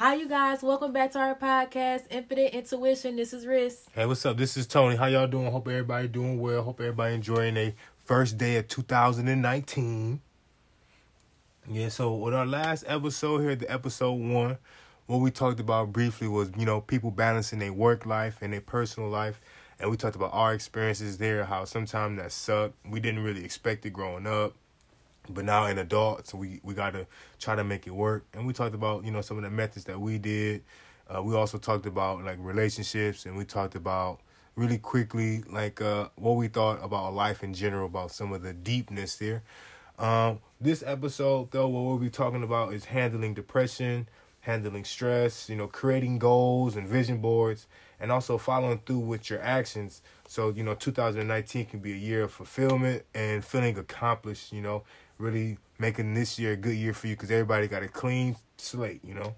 Hi, you guys. Welcome back to our podcast, Infinite Intuition. This is Riz. Hey, what's up? This is Tony. How y'all doing? Hope everybody doing well. Hope everybody enjoying a first day of 2019. Yeah, so with our last episode here, the episode one, what we talked about briefly was, you know, people balancing their work life and their personal life. And we talked about our experiences there, how sometimes that sucked. We didn't really expect it growing up. But now in adults, we, we got to try to make it work. And we talked about, you know, some of the methods that we did. Uh, we also talked about like relationships and we talked about really quickly like uh, what we thought about life in general, about some of the deepness there. Um, this episode, though, what we'll be talking about is handling depression, handling stress, you know, creating goals and vision boards, and also following through with your actions. So, you know, 2019 can be a year of fulfillment and feeling accomplished, you know, really making this year a good year for you because everybody got a clean slate, you know.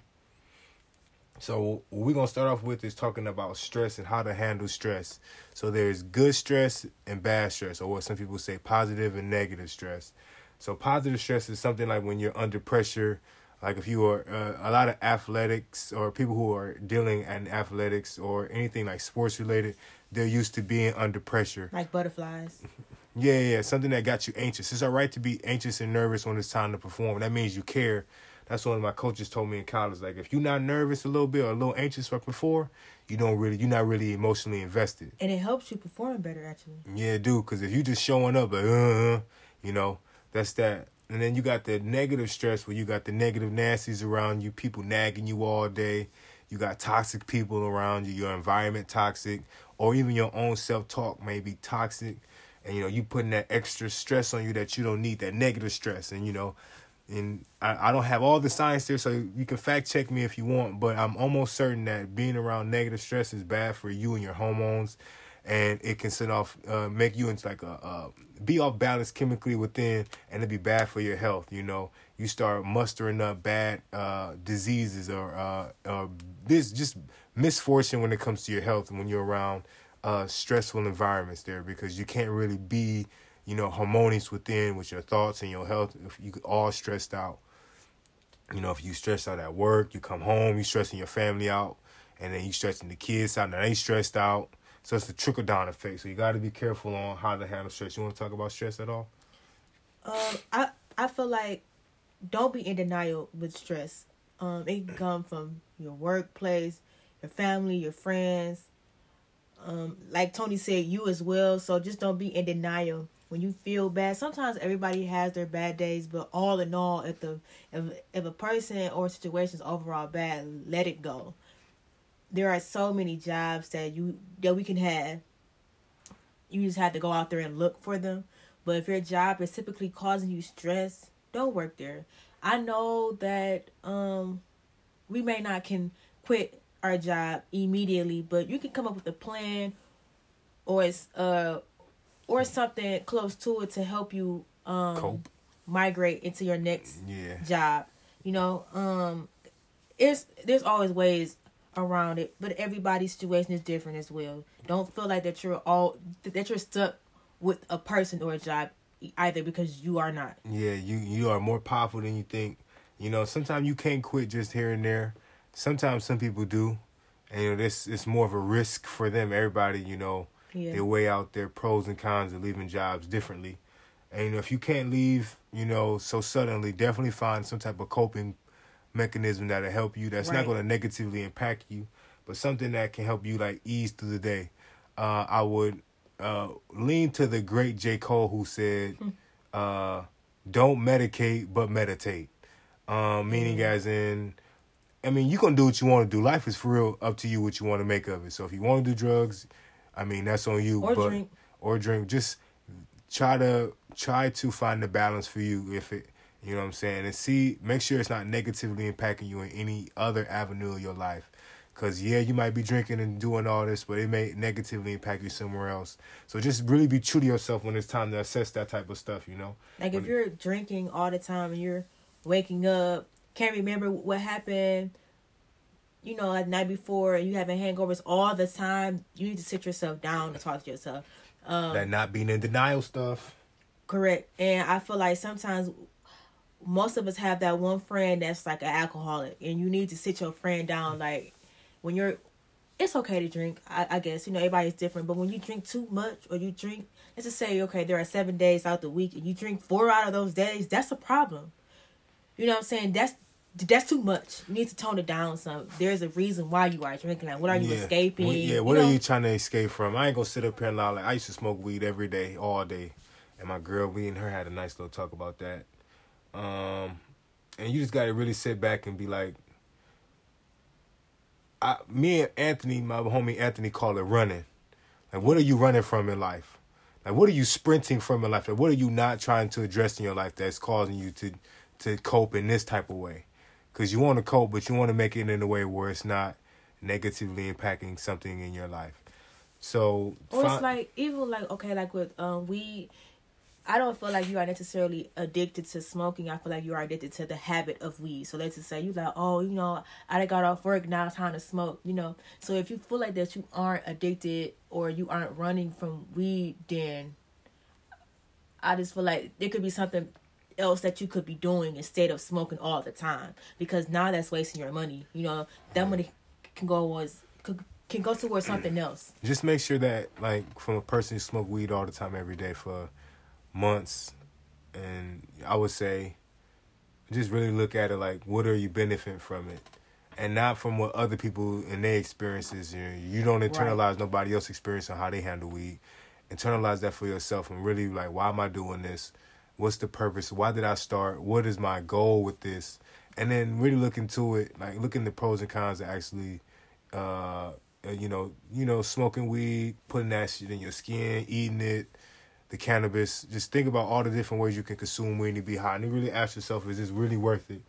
So what we're gonna start off with is talking about stress and how to handle stress. So there's good stress and bad stress, or what some people say positive and negative stress. So positive stress is something like when you're under pressure, like if you are uh, a lot of athletics or people who are dealing in athletics or anything like sports related, they're used to being under pressure. Like butterflies. Yeah, yeah, something that got you anxious. It's all right to be anxious and nervous when it's time to perform. That means you care. That's one of my coaches told me in college. Like, if you're not nervous a little bit or a little anxious for before, you don't really, you're not really emotionally invested. And it helps you perform better, actually. Yeah, dude. Because if you're just showing up like, uh, you know, that's that. And then you got the negative stress where you got the negative nasties around you, people nagging you all day. You got toxic people around you, your environment toxic, or even your own self talk may be toxic. And you know you putting that extra stress on you that you don't need that negative stress. And you know and I, I don't have all the science there so you can fact check me if you want but i'm almost certain that being around negative stress is bad for you and your hormones and it can send off uh, make you into like a be off balance chemically within and it'd be bad for your health you know you start mustering up bad uh, diseases or uh, this just misfortune when it comes to your health when you're around uh, stressful environments there because you can't really be, you know, harmonious within with your thoughts and your health if you all stressed out. You know, if you stress out at work, you come home, you stressing your family out, and then you stressing the kids out, and they stressed out. So it's the trickle down effect. So you got to be careful on how to handle stress. You want to talk about stress at all? Um, I I feel like don't be in denial with stress. Um, it can come from your workplace, your family, your friends, um, like Tony said, you as well. So just don't be in denial when you feel bad. Sometimes everybody has their bad days, but all in all, if the if if a person or situation is overall bad, let it go. There are so many jobs that you that we can have. You just have to go out there and look for them. But if your job is typically causing you stress, don't work there. I know that um we may not can quit our job immediately, but you can come up with a plan or it's uh or something close to it to help you um Cope. migrate into your next Yeah. job. You know, um it's there's always ways around it, but everybody's situation is different as well. Don't feel like that you're all that you're stuck with a person or a job either because you are not. Yeah, you you are more powerful than you think. You know, sometimes you can't quit just here and there. Sometimes some people do, and you know this it's more of a risk for them. Everybody, you know, Yeah. they weigh out their pros and cons of leaving jobs differently. And you know, if you can't leave, you know, so suddenly, definitely find some type of coping mechanism that'll help you. That's not going to negatively impact you, but something that can help you like ease through the day. Uh, I would uh, lean to the great J Cole who said, uh, "Don't medicate, but meditate." Um, meaning, as in, I mean, you gonna do what you want to do. Life is for real up to you what you want to make of it. So if you want to do drugs, I mean that's on you. Or but, drink. Or drink. Just try to try to find the balance for you. If it, you know what I'm saying, and see, make sure it's not negatively impacting you in any other avenue of your life. Cause yeah, you might be drinking and doing all this, but it may negatively impact you somewhere else. So just really be true to yourself when it's time to assess that type of stuff. You know. Like if When- you're drinking all the time and you're waking up, can't remember what happened, you know, like night before, and you having hangovers all the time, you need to sit yourself down and talk to yourself. Um, that not being in denial stuff. correct. And I feel like sometimes most of us have that one friend that's like an alcoholic, and you need to sit your friend down. Like when you're, it's okay to drink. I, I guess you know everybody's different, but when you drink too much or you drink, let's just say okay, there are seven days out the week, and you drink four out of those days, that's a problem. You know what I'm saying? That's that's too much. You need to tone it down some. There's a reason why you are drinking. Like, what are you yeah. escaping? What, yeah, You what know? are you trying to escape from? I ain't gonna sit up here and lie. Like I used to smoke weed every day, all day, and my girl, we and her had a nice little talk about that. Um, and you just got to really sit back and be like, I, me and Anthony, my homie Anthony, call it running. Like, what are you running from in life? Like, what are you sprinting from in life? Like, what are you not trying to address in your life that's causing you to to cope in this type of way? Because you want to cope, but you want to make it in a way where it's not negatively impacting something in your life. So, Or fi- it's like even like okay, like with um weed, I don't feel like you are necessarily addicted to smoking. I feel like you are addicted to the habit of weed. So let's just say you like, oh, you know, I got off work now, it's time to smoke. You know, so if you feel like that you aren't addicted or you aren't running from weed, then I just feel like there could be something else that you could be doing instead of smoking all the time because now that's wasting your money. You know, that money can go towards could, can go towards something else. just make sure that like from a person who smoke weed all the time every day for months and i would say just really look at it like what are you benefiting from it? And not from what other people and their experiences you, know, you don't internalize nobody else's experience on how they handle weed. Internalize that for yourself and really like why am i doing this? What's the purpose? Why did i start? What is my goal with this? And then really look into it like look in the pros and cons of actually uh uh, you know, you know, smoking weed, putting that shit in your skin, eating it, the cannabis. Just think about all the different ways you can consume weed and be high, and really ask yourself, is this really worth it?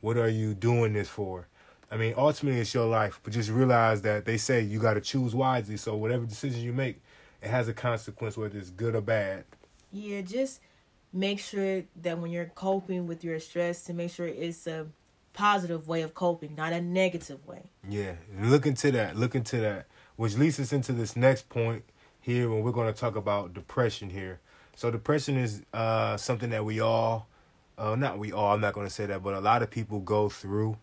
What are you doing this for? I mean, ultimately, it's your life, but just realize that they say you got to choose wisely. So whatever decision you make, it has a consequence, whether it's good or bad. Yeah, just make sure that when you're coping with your stress, to make sure it's a positive way of coping, not a negative way. Yeah, look into that. Look into that. Which leads us into this next point here when we're going to talk about depression here. So depression is uh, something that we all, uh, not we all, I'm not going to say that, but a lot of people go through.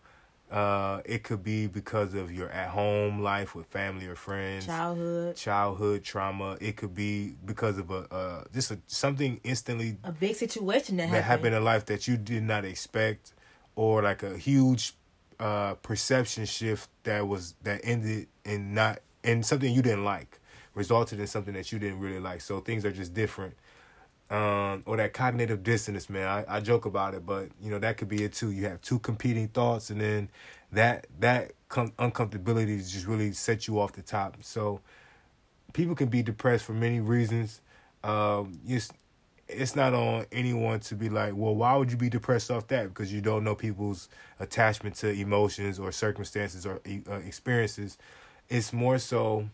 Uh, it could be because of your at home life with family or friends, Childhood, childhood trauma. It could be because of a uh, just a, something instantly a big situation that, that happened happened. in life that you did not expect or like a huge uh perception shift that was that ended in not in something you didn't like resulted in something that you didn't really like. So things are just different. Um or that cognitive dissonance man. I, I joke about it but you know that could be it too. You have two competing thoughts and then that that com- uncomfortability just really set you off the top. So people can be depressed for many reasons. Um just it's not on anyone to be like, well, why would you be depressed off that? Because you don't know people's attachment to emotions or circumstances or uh, experiences. It's more so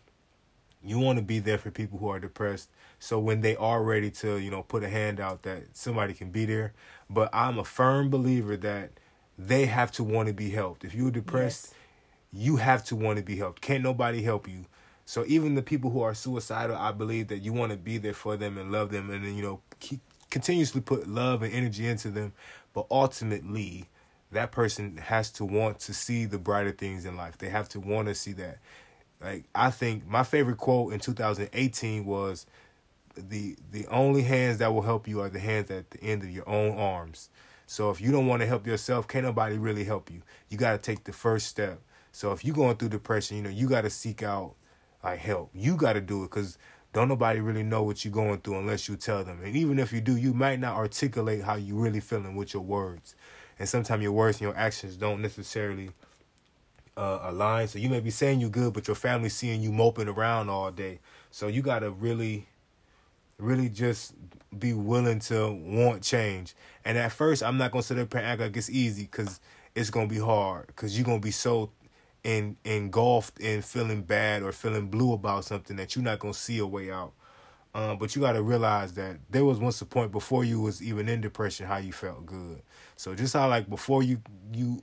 you want to be there for people who are depressed. So when they are ready to, you know, put a hand out, that somebody can be there. But I'm a firm believer that they have to want to be helped. If you're depressed, you have to want to be helped. Can't nobody help you. So even the people who are suicidal, I believe that you want to be there for them and love them, and then you know keep, continuously put love and energy into them. But ultimately, that person has to want to see the brighter things in life. They have to want to see that. Like I think my favorite quote in 2018 was, "the The only hands that will help you are the hands at the end of your own arms." So if you don't want to help yourself, can't nobody really help you. You got to take the first step. So if you're going through depression, you know you got to seek out like help. You got to do it because don't nobody really know what you're going through unless you tell them. And even if you do, you might not articulate how you really feeling with your words. And sometimes your words and your actions don't necessarily uh, align. So you may be saying you good, but your family's seeing you moping around all day. So you got to really, really just be willing to want change. And at first, I'm not gonna sit up and act like it's easy because it's gonna be hard because you're gonna be so in engulfed in feeling bad or feeling blue about something that you're not gonna see a way out. Um, but you got to realize that there was once a point before you was even in depression how you felt good. So just how like before you you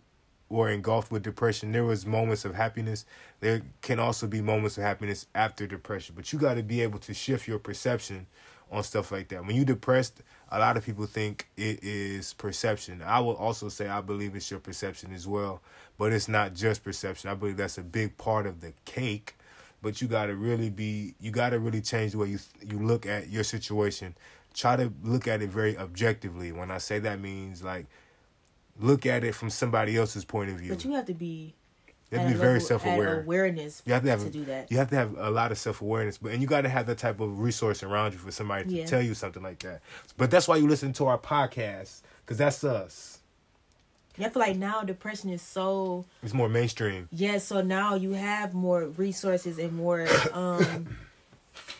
were engulfed with depression, there was moments of happiness. There can also be moments of happiness after depression. But you got to be able to shift your perception on stuff like that. When you depressed, a lot of people think it is perception. I will also say I believe it's your perception as well, but it's not just perception. I believe that's a big part of the cake. But you got to really be you got to really change the way you you look at your situation. Try to look at it very objectively. When I say that means like look at it from somebody else's point of view. But you have to be you have to be very self aware. Awareness. You have to have to do that. You have to have a lot of self awareness, but and you got to have that type of resource around you for somebody to Yeah. tell you something like that. But that's why you listen to our podcast because that's us. I feel like now depression is so It's more mainstream. yeah. So now you have more resources and more um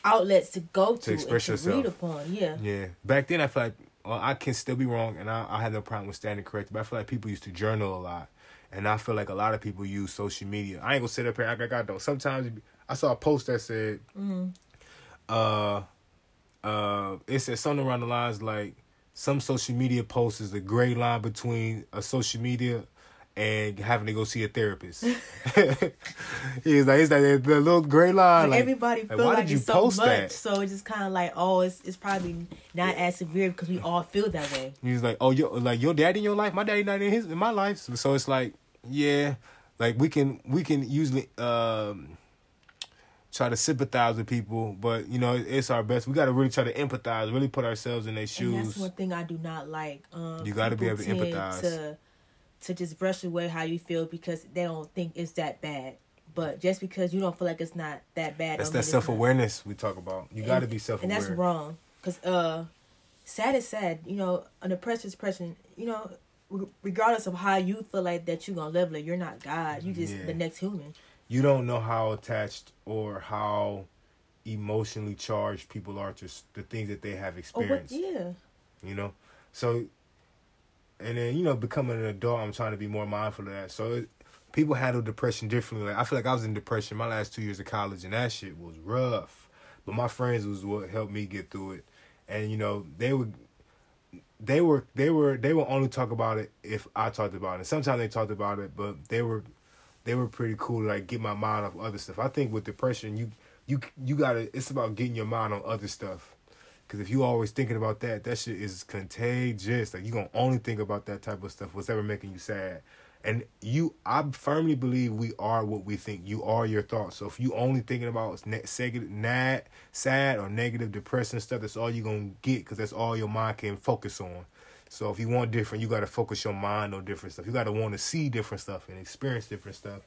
outlets to go to, express and to yourself. read upon. Yeah. Yeah. Back then, I feel like well, I can still be wrong, and I, I have no problem with standing corrected. But I feel like people used to journal a lot, and I feel like a lot of people use social media. I ain't gonna sit up here. act like I don't. Sometimes I saw a post that said, Mm-hmm. uh, uh, it said something around the lines like some social media posts is the gray line between a social media and having to go see a therapist. He's like, it's like the little gray line. Like, everybody like, why like did you it's so post much, that? so it's just kind of like, oh, it's it's probably not as severe because we all feel that way. He's like, oh, your like your dad in your life, my daddy not in his in my life. So, so it's like, yeah, like we can we can usually um try to sympathize with people, but you know it's our best. We got to really try to empathize, really put ourselves in their And shoes. that's one thing I do not like. Um, You gotta be able to empathize. To, to just brush away how you feel because they don't think it's that bad. But just because you don't feel like it's not that bad, That's that self awareness we talk about. You got to be self aware, and that's wrong. Cause uh, sad is sad. You know, an depressed is person. You know, re- regardless of how you feel like that you're gonna level it, you're not God. You just Yeah. the next human. You don't know how attached or how emotionally charged people are to the things that they have Oh, what? experienced. Yeah. you know so and then you know becoming an adult i'm trying to be more mindful of that. So it, people handle depression differently. Like i feel like i was in depression my last two years of college and that shit was rough. But my friends was what helped me get through it. And you know they would they were they were they would only talk about it if i talked about it. Sometimes they talked about it but they were they were pretty cool to like get my mind off other stuff. I think with depression you you you gotta it's about getting your mind on other stuff because if you always thinking about that, that shit is contagious. Like you gonna only think about that type of stuff. What's ever making you sad, and you, I firmly believe we are what we think. You are your thoughts. So if you only thinking about ne- seg- nad, sad or negative, depressing stuff, that's all you gonna get because that's all your mind can focus on. So if you want different, you gotta focus your mind on different stuff. You gotta want to see different stuff and experience different stuff.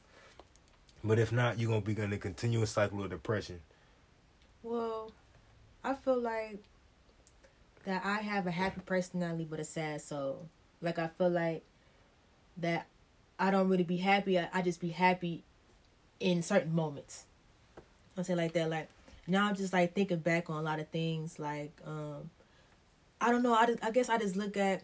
But if not, you're gonna be in a continuous cycle of depression. Well, I feel like that I have a happy personality but a sad soul. Like I feel like that I don't really be happy. I, I just be happy in certain moments. I say like that. Like now, I'm just like thinking back on a lot of things. Like um, I don't know. I just, I guess I just look at.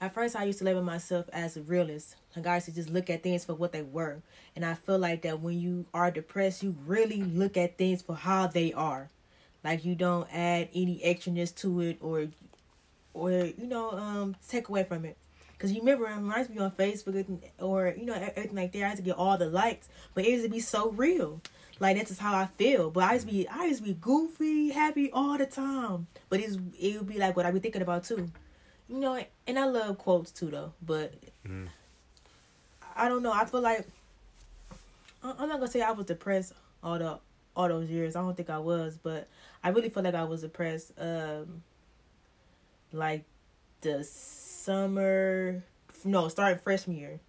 At first, I used to label myself as a realist. Like I used to just look at things for what they were, and I feel like that when you are depressed, you really look at things for how they are. Like you don't add any extraness to it, or, or you know, um, take away from it. Cause you remember when I used to be on Facebook or you know everything like that, I used to get all the likes, but it used to be so real. Like that's just how I feel. But I used to be I used to be goofy, happy all the time. But it's it would be like what I be thinking about too. You know, and I love quotes too though. But Mhm. I don't know. I feel like I'm not gonna say I was depressed all the all those years. I don't think I was, but I really feel like I was depressed. Um, like the summer, no, starting freshman year.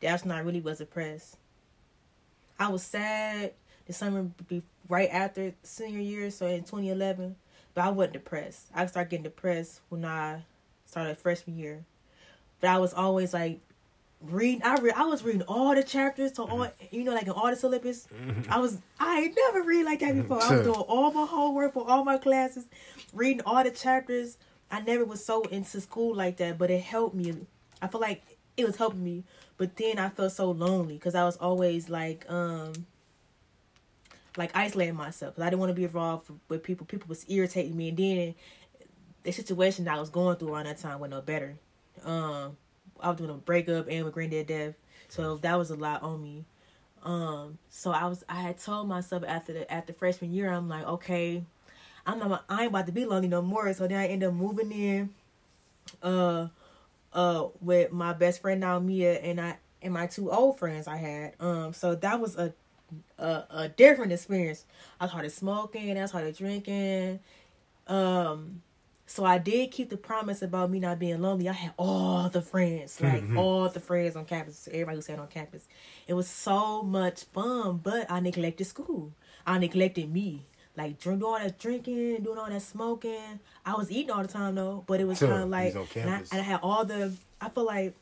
That's when I really was depressed. I was sad the summer be right after senior year, so in 2011. But I wasn't depressed. I started getting depressed when I started freshman year. But I was always like reading. I read. I was reading all the chapters to all. You know, like in all the syllabus. I was. I ain't never read like that before. I was doing all my homework for all my classes, reading all the chapters. I never was so into school like that, but it helped me. I feel like it was helping me. But then I felt so lonely because I was always like, um, like isolating myself. 'Cause I didn't want to be involved with people. People was irritating me, and then the situation that I was going through around that time was no better. Um, I was doing a breakup and with granddad death, so that was a lot on me. Um, so I was I had told myself after the after freshman year, I'm like, okay, I'm not I ain't about to be lonely no more. So then I end up moving in uh uh with my best friend now Mia and I and my two old friends I had. Um so that was a a, a different experience. I started smoking, I started drinking. Um so I did keep the promise about me not being lonely. I had all the friends, like all the friends on campus, everybody who sat on campus. It was so much fun, but I neglected school. I neglected me. Like drink, doing all that drinking, doing all that smoking. I was eating all the time though, but it was Sure, kind of like, and I, and I had all the. I feel like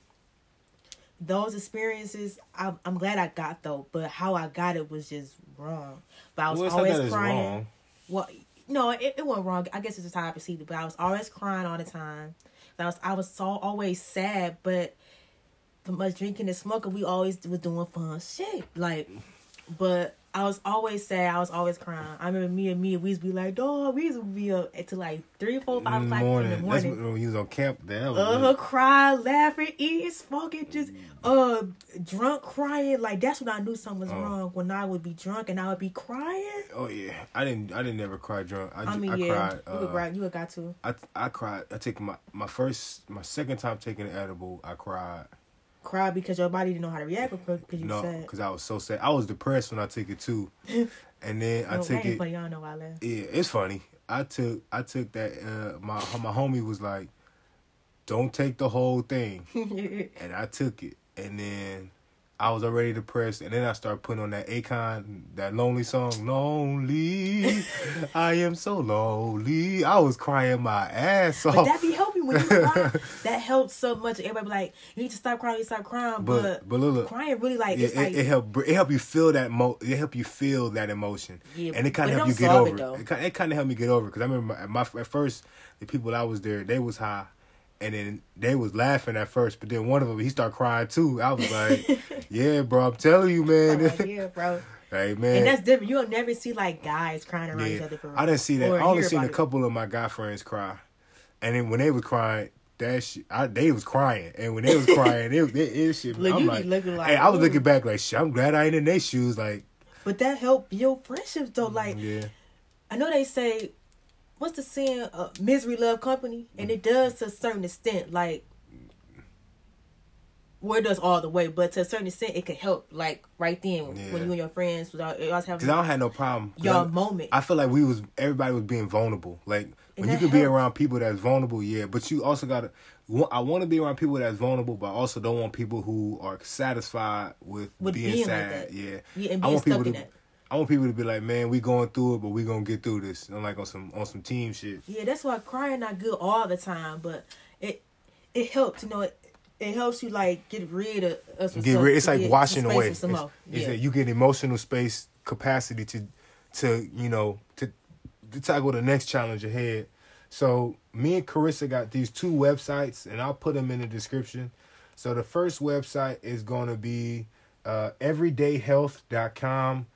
those experiences. I'm, I'm glad I got though, but how I got it was just wrong. But I was Well, always crying. wrong. Well, no, it, it wasn't wrong. I guess it's just how I perceived it. But I was always crying all the time. I was I was so always sad, but from much drinking and smoking, we always was doing fun shit. Like, but I was always sad. I was always crying. I remember me and me, we used to be like, dog, we used to be up until like three, four, five In the o'clock in morning. the That's morning. when you was on camp. That was Uh cry, laughing, eating, smoking, just uh drunk, crying. Like that's when I knew something was Oh. wrong. When I would be drunk and I would be crying. Oh yeah, I didn't. I didn't ever cry drunk. I, I mean, I yeah, cried. you would uh, cry. You would got to I I cried. I take my my first my second time taking an edible. I cried. Cry because your body didn't know how to react because you No, sad. because I was so sad. I was depressed when I took it too, and then I took it. funny. Y'all know I laugh. Yeah, it's funny. I took I took that. Uh, my my homie was like, "Don't take the whole thing," and I took it, and then. I was already depressed, and then I started putting on that Akon, that lonely song, "Lonely." I am so lonely. I was crying my ass off. But that be helping when you cry. that helps so much. Everybody be like, you need to stop crying. You stop crying. But, But but look, look crying really like yeah, it's like it, it help it help you feel that mo it help you feel that emotion Yeah, and it kind of it help you get over it, though. it. It kind, of helped me get over because I remember my, my at first the people that was there they was high and then they was laughing at first but then one of them he started crying too I was like yeah bro I'm telling you man like, yeah, bro. hey man And that's different. You'll never see like guys crying around each other for. I didn't see that I only seen a about it. couple of my guy friends cry and then when they was crying that shit, I, they was crying, and when they was crying, it, it, it shit. Look, I'm like, looking like, hey, I was looking back like, shit, I'm glad I ain't in their shoes. Like, But that helped build friendships though. Like yeah, I know they say, what's the saying? Uh, misery love company, and it does to a certain extent. Like, where it does all the way, but to a certain extent, it could help. Like right then, when you and your friends was all, you always have because I don't have no problem. y'all moment. I feel like we was everybody was being vulnerable. Like when you can be around people that's vulnerable, yeah. But you also gotta. I want to be around people that's vulnerable, but I also don't want people who are satisfied with, With being, being like sad. that. Yeah, Yeah, and I being want people to. that. I want people to be like, man, we going through it, but we gonna get through this. I'm like on some on some team shit. Yeah, that's why crying not good all the time, but it it helps. You know, it it helps you like get rid of, of some get stuff, rid. It's like washing away. Some It's, Yeah. that you get emotional space capacity to, to you know to, to tackle the next challenge ahead. So me and Carissa got these two websites, and I'll put them in the description. So the first website is going to be uh, everydayhealth.com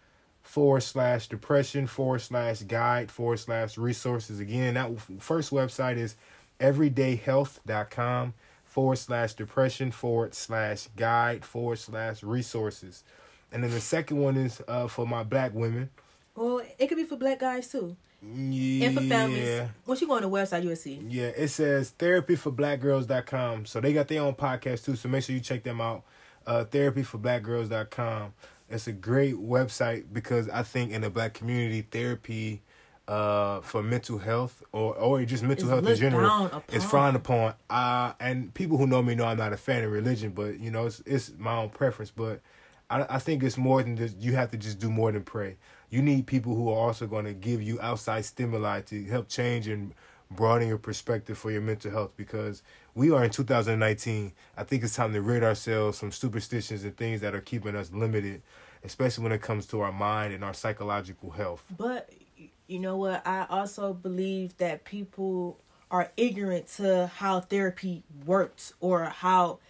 forward slash depression forward slash guide forward slash resources. Again, that first website is everydayhealth.com forward slash depression forward slash guide forward slash resources. And then the second one is uh, for my black women. Well, it could be for black guys too, Yeah. and for families. Once you go on the website, you'll see. Yeah, it says therapyforblackgirls.com. So they got their own podcast too. So make sure you check them out. Uh, therapyforblackgirls.com. It's a great website because I think in the black community, therapy uh, for mental health or or just mental It's health in general is frowned upon. Uh, and people who know me know I'm not a fan of religion, but you know it's it's my own preference. But I, I think it's more than just you have to just do more than pray. You need people who are also going to give you outside stimuli to help change and broaden your perspective for your mental health because we are in 2019. I think it's time to rid ourselves from superstitions and things that are keeping us limited, especially when it comes to our mind and our psychological health. But you know what? I also believe that people are ignorant to how therapy works or how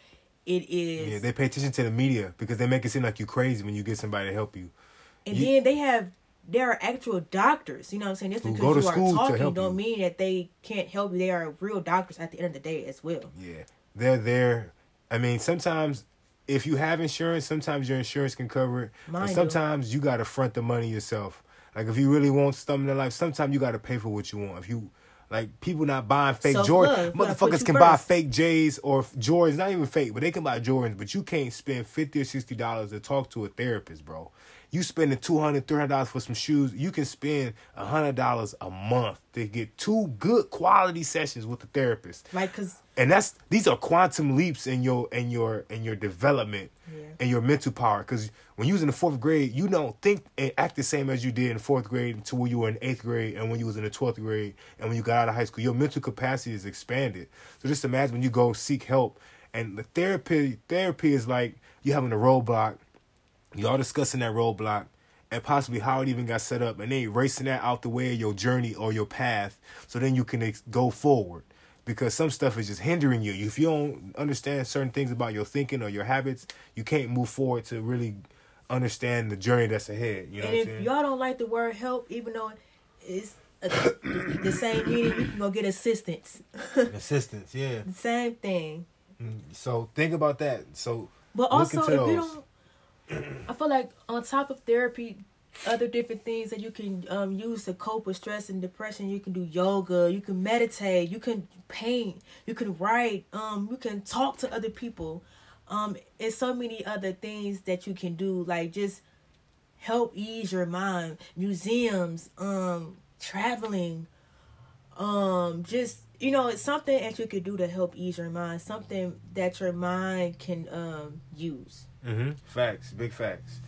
it is. Yeah, they pay attention to the media because they make it seem like you're crazy when you get somebody to help you. And you- then they have there are actual doctors. You know what I'm saying? Just because you are talking don't you. mean that they can't help you. They are real doctors at the end of the day as well. Yeah, they're there. I mean, sometimes if you have insurance, sometimes your insurance can cover it, Mine but do. sometimes you got to front the money yourself. Like if you really want something in life, sometimes you gotta pay for what you want. If you like people not buying fake. Jordans, You gotta put motherfuckers can buy fake J's or Jordans, not even fake, but they can buy Jordans. But you can't spend fifty or sixty dollars to talk to a therapist, bro. You spending two hundred, three hundred dollars for some shoes. You can spend hundred dollars a month to get two good quality sessions with a therapist Like, cause and that's these are quantum leaps in your in your in your development Yeah. and your mental power. Because when you was in the fourth grade you don't think and act the same as you did in fourth grade until when you were in eighth grade and when you was in the 12th grade and when you got out of high school. Your mental capacity is expanded. So just imagine when you go seek help and the therapy therapy is like you having a roadblock. Y'all discussing that roadblock and possibly how it even got set up and they erasing that out the way of your journey or your path so then you can ex- go forward because some stuff is just hindering you. If you don't understand certain things about your thinking or your habits you can't move forward to really understand the journey that's ahead. You know and what if saying? y'all don't like the word help, even though it's a, the same meaning, you can go get assistance. assistance yeah. The same thing. Mm, so think about that. So But also, if you don't, I feel like on top of therapy, other different things that you can um, use to cope with stress and depression. You can do yoga. You can meditate. You can paint. You can write. Um, you can talk to other people. Um, it's so many other things that you can do. Like just help ease your mind. Museums. Um, traveling. Um, just you know, it's something that you could do to help ease your mind. Something that your mind can um use. Mm-hmm. Facts, big facts.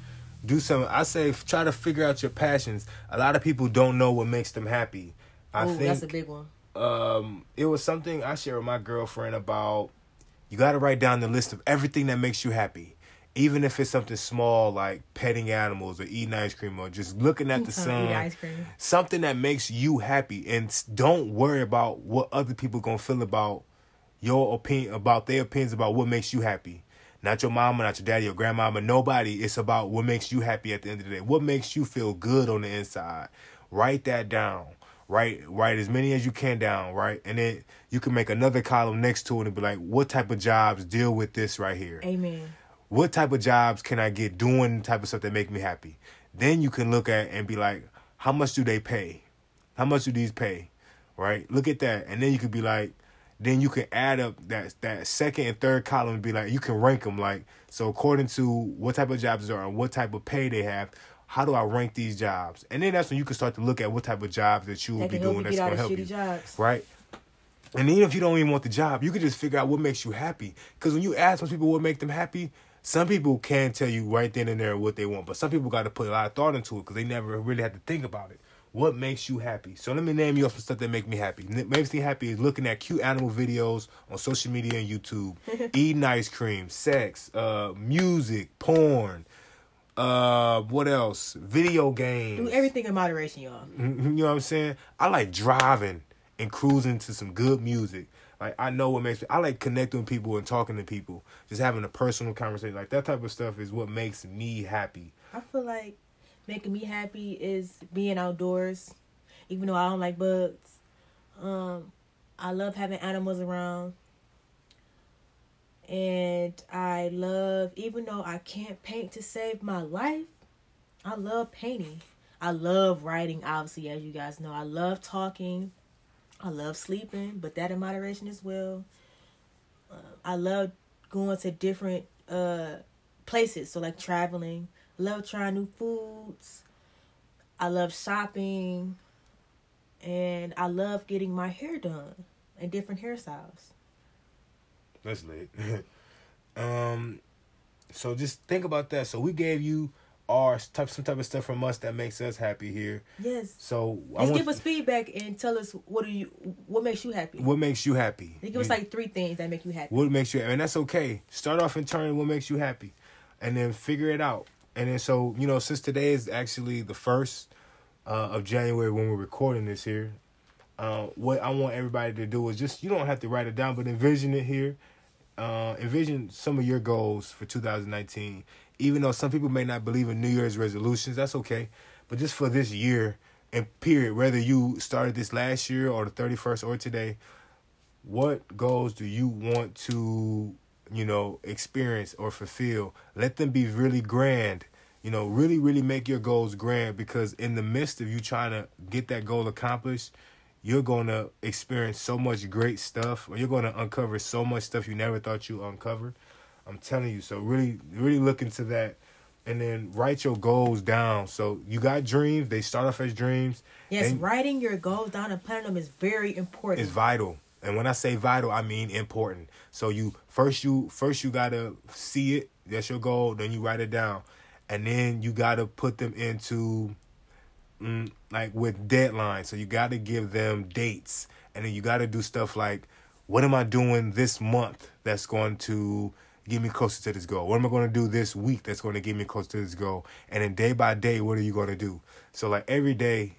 Do something. I say try to figure out your passions. A lot of people don't know what makes them happy. I Oh, think that's a big one. um, it was something I shared with my girlfriend about. You got to write down the list of everything that makes you happy, even if it's something small like petting animals or eating ice cream or just looking at the sun. ice cream. Something that makes you happy, and don't worry about what other people gonna feel about your opinion about their opinions about what makes you happy. Not your mama, not your daddy, your grandmama, nobody. It's about what makes you happy at the end of the day. What makes you feel good on the inside. Write that down. Write write as many as you can down, right? And then you can make another column next to it and be like, what type of jobs deal with this right here? Amen. what type of jobs can I get doing the type of stuff that make me happy? Then you can look at and be like, how much do they pay? How much do these pay? Right? Look at that. And then you could be like, then you can add up that that second and third column and be like, you can rank them like, so according to what type of jobs there are and what type of pay they have, how do I rank these jobs? And then that's when you can start to look at what type of jobs that you will That be doing that's going to help you jobs. right? And even if you don't even want the job, you can just figure out what makes you happy. Because when you ask most people what make them happy, some people can tell you right then and there what they want, but some people got to put a lot of thought into it because they never really had to think about it. What makes you happy? So let me name you off some stuff that make me happy. Makes me happy is looking at cute animal videos on social media and YouTube, eating ice cream, sex, uh, music, porn. Uh, what else? Video games. Do everything in moderation, y'all. You know what I'm saying? I like driving and cruising to some good music. Like I know what makes me. I like connecting with people and talking to people, just having a personal conversation. Like that type of stuff is what makes me happy. I feel like making me happy is being outdoors, even though I don't like bugs. Um, I love having animals around. And I love, even though I can't paint to save my life, I love painting. I love writing, obviously, as you guys know. I love talking. I love sleeping, but that in moderation as well. Uh, I love going to different uh, places, so like traveling. Love trying new foods. I love shopping. And I love getting my hair done and different hairstyles. That's lit. um, so just think about that. So we gave you our type, some type of stuff from us that makes us happy here. Yes. So I Just want give us feedback and tell us what do you what makes you happy. what makes you happy. They give us like three things that make you happy. what makes you and that's okay start off and turn what makes you happy and then figure it out and then so you know since today is actually the first uh, of january when we're recording this here uh, what i want everybody to do is just you don't have to write it down but envision it here. Uh, envision some of your goals for 2019 even though some people may not believe in new year's resolutions that's okay. But just for this year and period whether you started this last year or the 31st or today what goals do you want to you know experience or fulfill let them be really grand You know, really, really make your goals grand because in the midst of you trying to get that goal accomplished, you're going to experience so much great stuff, or you're going to uncover so much stuff you never thought you uncovered. I'm telling you. So really, really look into that, and then write your goals down. So you got dreams; they start off as dreams. Yes, writing your goals down and planning them is very important. It's vital, and when I say vital, I mean important. So you first you first you gotta see it. That's your goal. Then you write it down, and then you gotta put them into mm, like with deadlines. So you got to give them dates, and then you got to do stuff like, what am I doing this month that's going to get me closer to this goal? What am I going to do this week that's going to get me closer to this goal? And then day by day, what are you going to do? So like every day,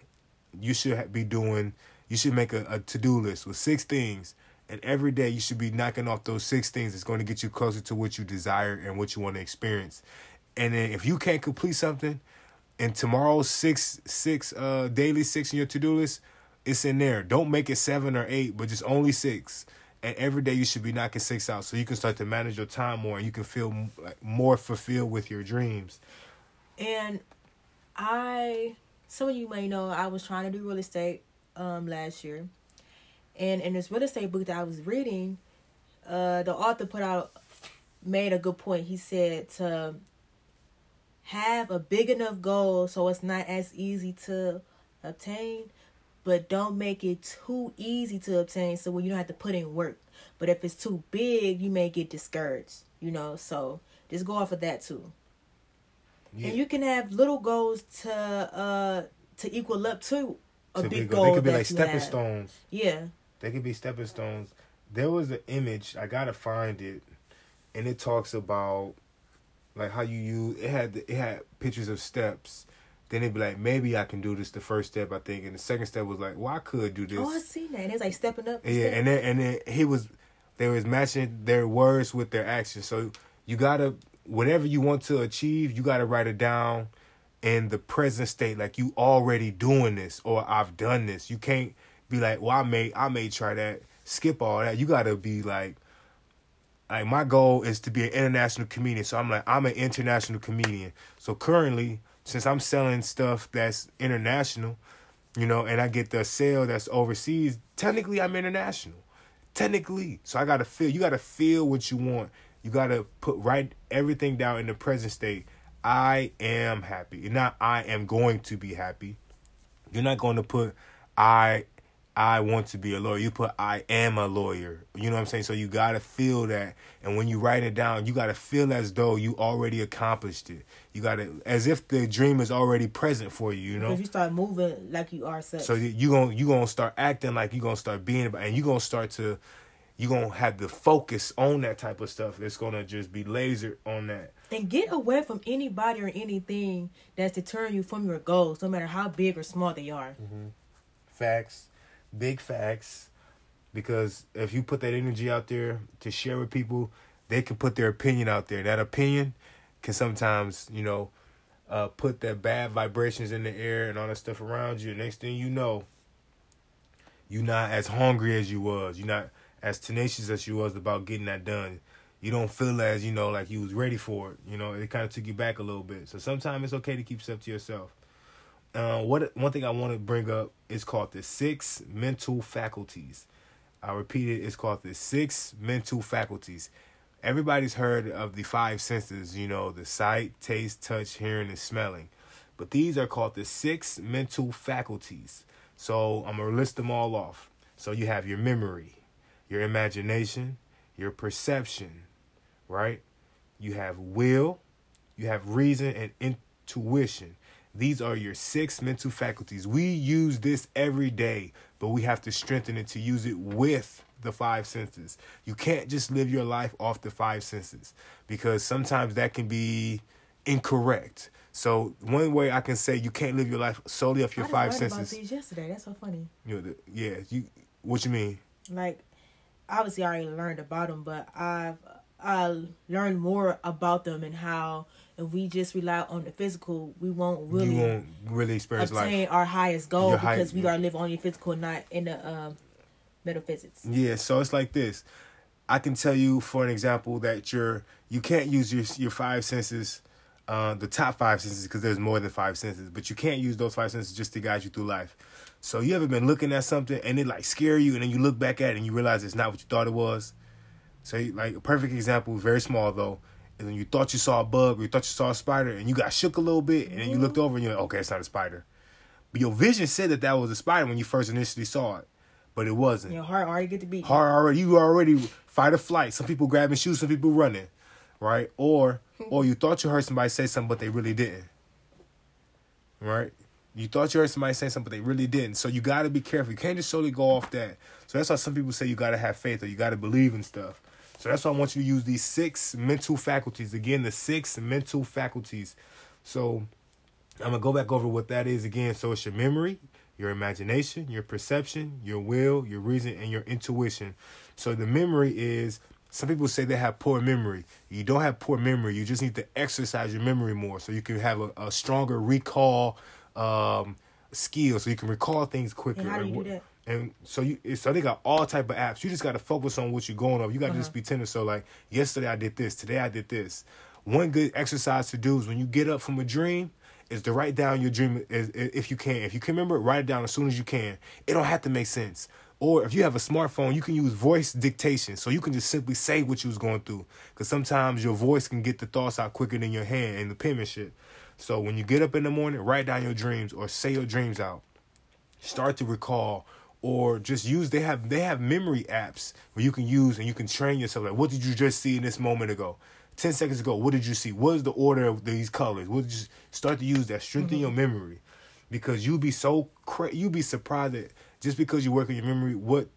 you should be doing. You should make a, a to do list with six things. And every day you should be knocking off those six things that's going to get you closer to what you desire and what you want to experience. And then if you can't complete something, and tomorrow's six six uh daily six in your to do list, it's in there. Don't make it seven or eight, but just only six. And every day you should be knocking six out, so you can start to manage your time more, and you can feel more fulfilled with your dreams. And I, some of you may know, I was trying to do real estate um last year, and in this real estate book that I was reading, uh, the author put out made a good point. He said to have a big enough goal so it's not as easy to obtain, but don't make it too easy to obtain so when you don't have to put in work. But if it's too big, you may get discouraged, you know. So just go off of that too. Yeah. And you can have little goals to uh to equal up to a to big goal. They could be like stepping stones. Yeah. They could be stepping stones. There was an image, I gotta find it, and it talks about like how you use it had it had pictures of steps. Then it'd be like, maybe I can do this. The first step, I think, and the second step was like, well, I could do this. Oh, I seen that. And it's like stepping up. Yeah, and then and then he was, they was matching their words with their actions. So you gotta whatever you want to achieve, you gotta write it down in the present state, like you already doing this or I've done this. You can't be like, well, I may I may try that. Skip all that. You gotta be like, like my goal is to be an international comedian. So I'm like I'm an international comedian. So currently, since I'm selling stuff that's international, you know, and I get the sale that's overseas, technically I'm international. Technically. So I gotta feel you gotta feel what you want. You gotta put write everything down in the present state. I am happy. Not I am going to be happy. You're not going to put I I want to be a lawyer. You put I am a lawyer. You know what I'm saying? So you gotta feel that. And when you write it down, you gotta feel as though you already accomplished it. You gotta as if the dream is already present for you, you know? Because you start moving like you are such. So you gonna you gonna start acting like you're gonna start being and you gonna start to you're gonna have the focus on that type of stuff. It's gonna just be laser on that. And get away from anybody or anything that's deterring you from your goals, no matter how big or small they are. Mm-hmm. Facts big facts because if you put that energy out there to share with people, they can put their opinion out there. That opinion can sometimes, you know, uh, put that bad vibrations in the air and all that stuff around you. Next thing you know, you're not as hungry as you was. You're not as tenacious as you was about getting that done. You don't feel as you know like you was ready for it. You know, it kind of took you back a little bit. So sometimes it's okay to keep stuff to yourself. Uh, what one thing I want to bring up is called the six mental faculties. I repeat it, it's called the six mental faculties. Everybody's heard of the five senses, you know, the sight, taste, touch, hearing, and smelling. But these are called the six mental faculties. So I'm to list them all off. So you have your memory, your imagination, your perception, right? You have will, you have reason, and intuition. These are your six mental faculties. We use this every day, but we have to strengthen it to use it with the five senses. You can't just live your life off the five senses because sometimes that can be incorrect. So one way I can say you can't live your life solely off your I five senses. About these yesterday. That's so funny. You know, the, yeah. You what you mean? Like, obviously, I already learned about them, but I've I learned more about them and how if we just rely on the physical, we won't really you won't really experience obtain life. our highest goal Your because high, we are living on the physical, not in the um, metaphysics. Yeah, so it's like this. I can tell you, for an example, that you're you can't use your your five senses uh, the top five senses because there's more than five senses, but you can't use those five senses just to guide you through life. So you ever been looking at something and it like scare you, and then you look back at it and you realize it's not what you thought it was. So like a perfect example, very small though, is when you thought you saw a bug or you thought you saw a spider and you got shook a little bit, and then you mm-hmm. looked over and you're like, okay, it's not a spider. But your vision said that that was a spider when you first initially saw it, but it wasn't. Your heart already get to beat. Heart already you already fight or flight. Some people grabbing shoes, some people running, right? Or or you thought you heard somebody say something, but they really didn't. Right? You thought you heard somebody say something, but they really didn't. So you got to be careful. You can't just solely go off that. So that's why some people say you got to have faith or you got to believe in stuff. So that's why I want you to use these six mental faculties. Again, the six mental faculties. So I'm gonna go back over what that is again. So it's your memory, your imagination, your perception, your will, your reason, and your intuition. So the memory is some people say they have poor memory. You don't have poor memory. You just need to exercise your memory more so you can have a, a stronger recall um, skill, so you can recall things quicker. And how do you do that? And so you, so they got all type of apps. You just got to focus on what you're going over. You got to just Uh-huh. be tender. So like yesterday I did this, today I did this. One good exercise to do is when you get up from a dream, is to write down your dream is- if you can. If you can remember it, write it down as soon as you can. It don't have to make sense. Or if you have a smartphone, you can use voice dictation. So you can just simply say what you was going through. Because sometimes your voice can get the thoughts out quicker than your hand and the penmanship. So when you get up in the morning, write down your dreams or say your dreams out start to recall or just use they have they have memory apps where you can use and you can train yourself. Like what did you just see in this moment ago? 10 seconds ago what did you see? What is the order of these colors? What you start to use that. Strengthen mm-hmm. your memory. Because you'll be so cra- you'll be surprised that just because you work on your memory what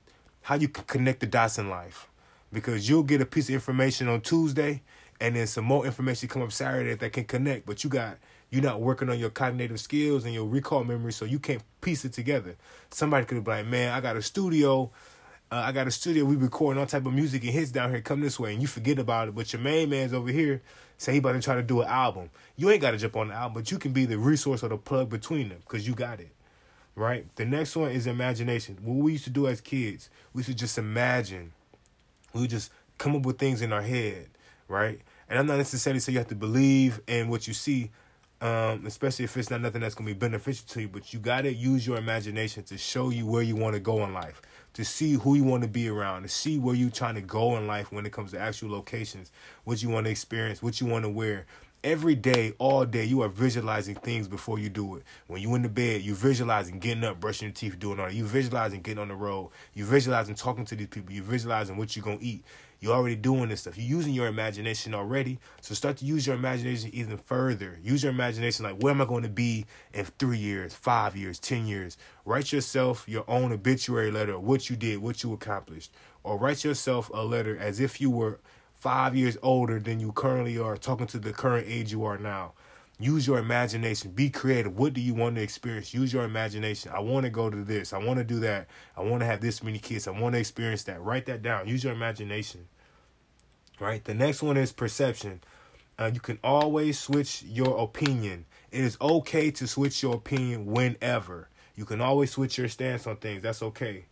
how you can connect the dots in life. Because you'll get a piece of information on Tuesday and then some more information come up Saturday that can connect, but you got you're not working on your cognitive skills and your recall memory, so you can't piece it together. Somebody could be like, "Man, I got a studio, uh, I got a studio. We recording all type of music and hits down here. Come this way, and you forget about it. But your main man's over here say he about to try to do an album. You ain't got to jump on the album, but you can be the resource or the plug between them because you got it." Right. The next one is imagination. What we used to do as kids, we to just imagine we just come up with things in our head, right? And I'm not necessarily saying you have to believe in what you see, um, especially if it's not nothing that's gonna be beneficial to you. But you gotta use your imagination to show you where you want to go in life, to see who you want to be around, to see where you're trying to go in life when it comes to actual locations, what you want to experience, what you want to wear. Every day, all day, you are visualizing things before you do it. When you in the bed, you visualizing getting up, brushing your teeth, doing all that. You visualizing getting on the road. You visualizing talking to these people. You visualizing what you're gonna eat. You're already doing this stuff. You're using your imagination already. So start to use your imagination even further. Use your imagination like, where am I going to be in three years, five years, ten years? Write yourself your own obituary letter of what you did, what you accomplished. Or write yourself a letter as if you were five years older than you currently are, talking to the current age you are now. Use your imagination. Be creative. What do you want to experience? Use your imagination. I want to go to this. I want to do that. I want to have this many kids. I want to experience that. Write that down. Use your imagination. Right? The next one is perception. Uh, you can always switch your opinion. It is okay to switch your opinion whenever. You can always switch your stance on things. That's okay.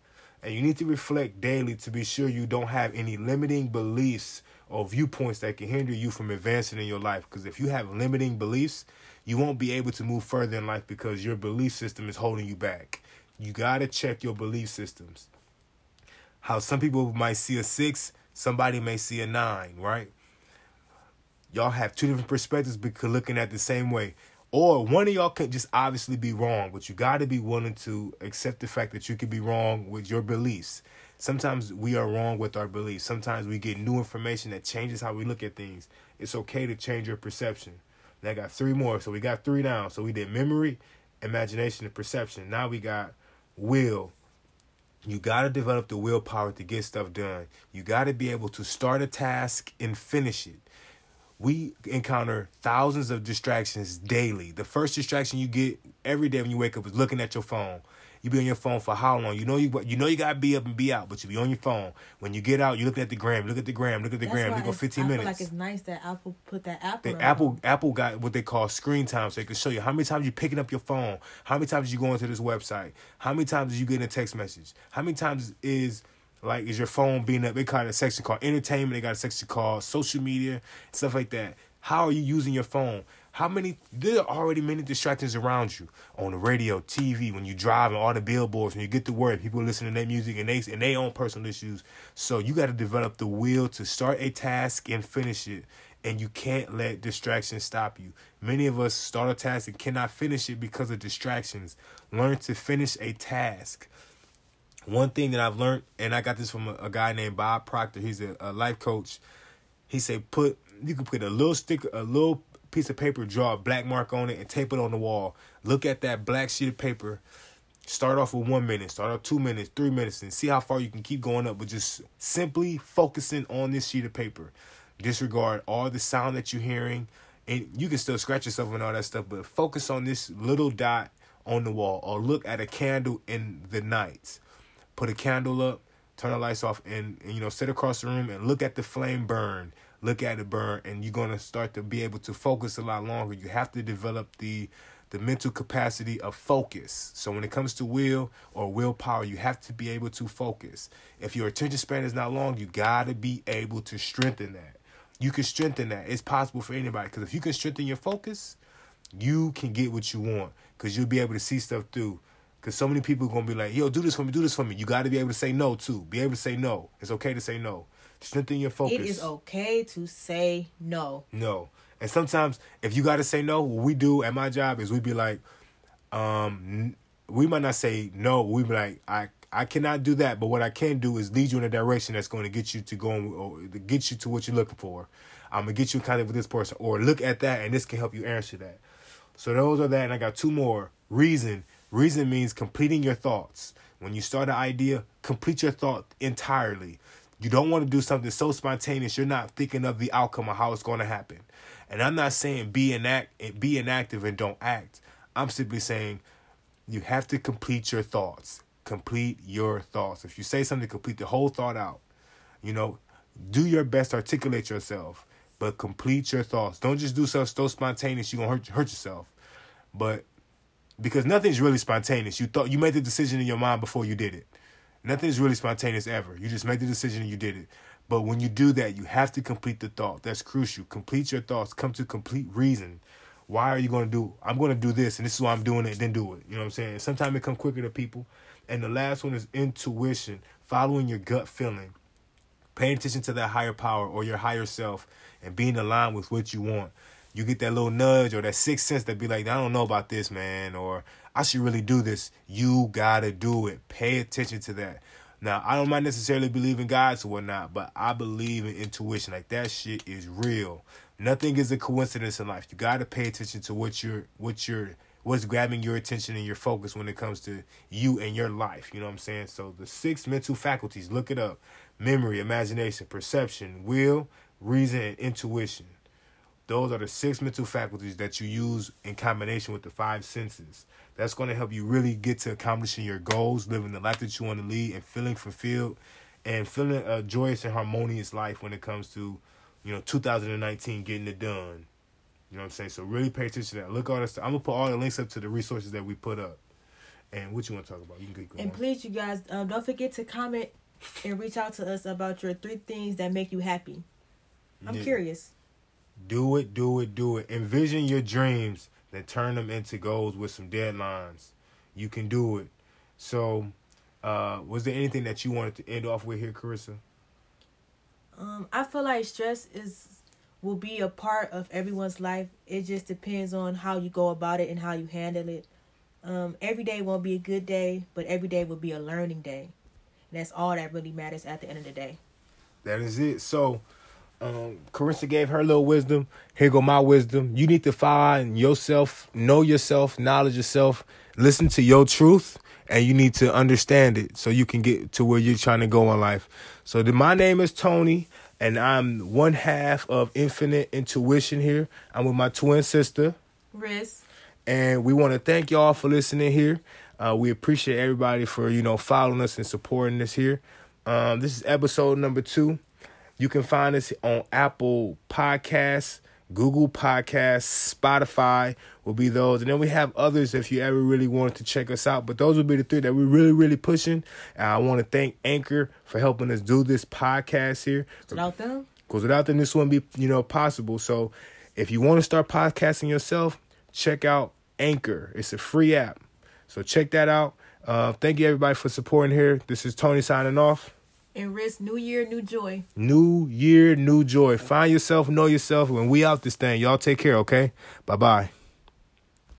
And you need to reflect daily to be sure you don't have any limiting beliefs or viewpoints that can hinder you from advancing in your life. Because if you have limiting beliefs, you won't be able to move further in life because your belief system is holding you back. You got to check your belief systems. How some people might see a six, somebody may see a nine, right? Y'all have two different perspectives because looking at the same way. Or one of y'all can just obviously be wrong, but you got to be willing to accept the fact that you could be wrong with your beliefs. Sometimes we are wrong with our beliefs. Sometimes we get new information that changes how we look at things. It's okay to change your perception. And I got three more. So we got three now. So we did memory, imagination, and perception. Now we got will. You got to develop the willpower to get stuff done. You got to be able to start a task and finish it we encounter thousands of distractions daily. The first distraction you get every day when you wake up is looking at your phone. You be on your phone for how long? You know you you know you gotta be up and be out, but you be on your phone. When you get out, you look at the gram, look at the gram, look at the That's gram. You go fifteen I minutes. feel like it's nice that Apple put that Apple. The. Apple Apple got what they call screen time, so they can show you how many times you picking up your phone, how many times you going to this website, how many times you getting a text message, how many times is like is your phone being up? They got a section called entertainment. They got a section called social media, stuff like that. How are you using your phone? How many? There are already many distractions around you on the radio, TV, when you drive, and all the billboards. When you get to work, people listen to their music and they and they own personal issues. So you got to develop the will to start a task and finish it, and you can't let distractions stop you. Many of us start a task and cannot finish it because of distractions. Learn to finish a task. One thing that I've learned, and I got this from a, a guy named Bob Proctor. He's a, a life coach. He said, put you can put a little sticker, a little piece of paper, draw a black mark on it, and tape it on the wall. Look at that black sheet of paper. Start off with one minute, start off two minutes, three minutes, and see how far you can keep going up with just simply focusing on this sheet of paper. Disregard all the sound that you're hearing, and you can still scratch yourself and all that stuff, but focus on this little dot on the wall, or look at a candle in the night. Put a candle up, turn the lights off, and, and you know sit across the room and look at the flame burn look at it burn and you're going to start to be able to focus a lot longer. You have to develop the the mental capacity of focus. So when it comes to will or willpower you have to be able to focus. If your attention span is not long you got to be able to strengthen that. You can strengthen that. It's possible for anybody because if you can strengthen your focus you can get what you want because you'll be able to see stuff through. Because so many people are going to be like yo do this for me do this for me. You got to be able to say no too. Be able to say no. It's okay to say no Strengthen your focus. It is okay to say no. No. And sometimes if you gotta say no, what we do at my job is we be like, um, we might not say no. We be like, I I cannot do that, but what I can do is lead you in a direction that's going to get you to going or to get you to what you're looking for. I'm gonna get you kind of with this person, or look at that, and this can help you answer that. So those are that, and I got two more. Reason. Reason means completing your thoughts. When you start an idea, complete your thought entirely. You don't want to do something so spontaneous you're not thinking of the outcome of how it's going to happen. And I'm not saying be inact be inactive and don't act. I'm simply saying you have to complete your thoughts. Complete your thoughts. If you say something, complete the whole thought out. You know, do your best articulate yourself, but complete your thoughts. Don't just do stuff so spontaneous you're gonna hurt hurt yourself. But because nothing's really spontaneous. You thought you made the decision in your mind before you did it. Nothing's really spontaneous ever. You just made the decision and you did it. But when you do that, you have to complete the thought. That's crucial. Complete your thoughts. Come to complete reason. Why are you going to do? I'm going to do this, and this is why I'm doing it. Then do it. You know what I'm saying? Sometimes it comes quicker to people. And the last one is intuition, following your gut feeling, paying attention to that higher power or your higher self, and being aligned with what you want. You get that little nudge or that sixth sense that be like, I don't know about this, man, or I should really do this. You gotta do it. Pay attention to that. Now, I don't might necessarily believe in gods or whatnot, but I believe in intuition. Like that shit is real. Nothing is a coincidence in life. You gotta pay attention to what you're what you're what's grabbing your attention and your focus when it comes to you and your life. You know what I'm saying? So the six mental faculties, look it up. Memory, imagination, perception, will, reason, and intuition. Those are the six mental faculties that you use in combination with the five senses that's going to help you really get to accomplishing your goals, living the life that you want to lead, and feeling fulfilled and feeling a joyous and harmonious life when it comes to, you know, 2019 getting it done. You know what I'm saying? So really pay attention to that. Look all this. I'm gonna put all the links up to the resources that we put up. And what you want to talk about? You can And please, you guys, um, don't forget to comment and reach out to us about your three things that make you happy. I'm yeah. curious. Do it, do it, do it. Envision your dreams then turn them into goals with some deadlines. You can do it. So, uh, was there anything that you wanted to end off with here, Carissa? Um, I feel like stress is will be a part of everyone's life. It just depends on how you go about it and how you handle it. Um, every day won't be a good day, but every day will be a learning day. And that's all that really matters at the end of the day. That is it. So, um, Carissa gave her little wisdom. Here go my wisdom. You need to find yourself, know yourself, knowledge yourself, listen to your truth, and you need to understand it so you can get to where you're trying to go in life. So, the, my name is Tony, and I'm one half of Infinite Intuition here. I'm with my twin sister, Riz, and we want to thank y'all for listening here. Uh, we appreciate everybody for you know following us and supporting us here. Um, this is episode number two. You can find us on Apple Podcasts, Google Podcasts, Spotify will be those. And then we have others if you ever really wanted to check us out. But those will be the three that we're really, really pushing. And I want to thank Anchor for helping us do this podcast here. Without them? Because without them, this wouldn't be, you know, possible. So If you want to start podcasting yourself, check out Anchor. It's a free app. So check that out. Uh, thank you everybody for supporting here. This is Tony signing off. And risk new year, new joy. New year, new joy. Find yourself, know yourself. When we out this thing, y'all take care, okay? Bye bye.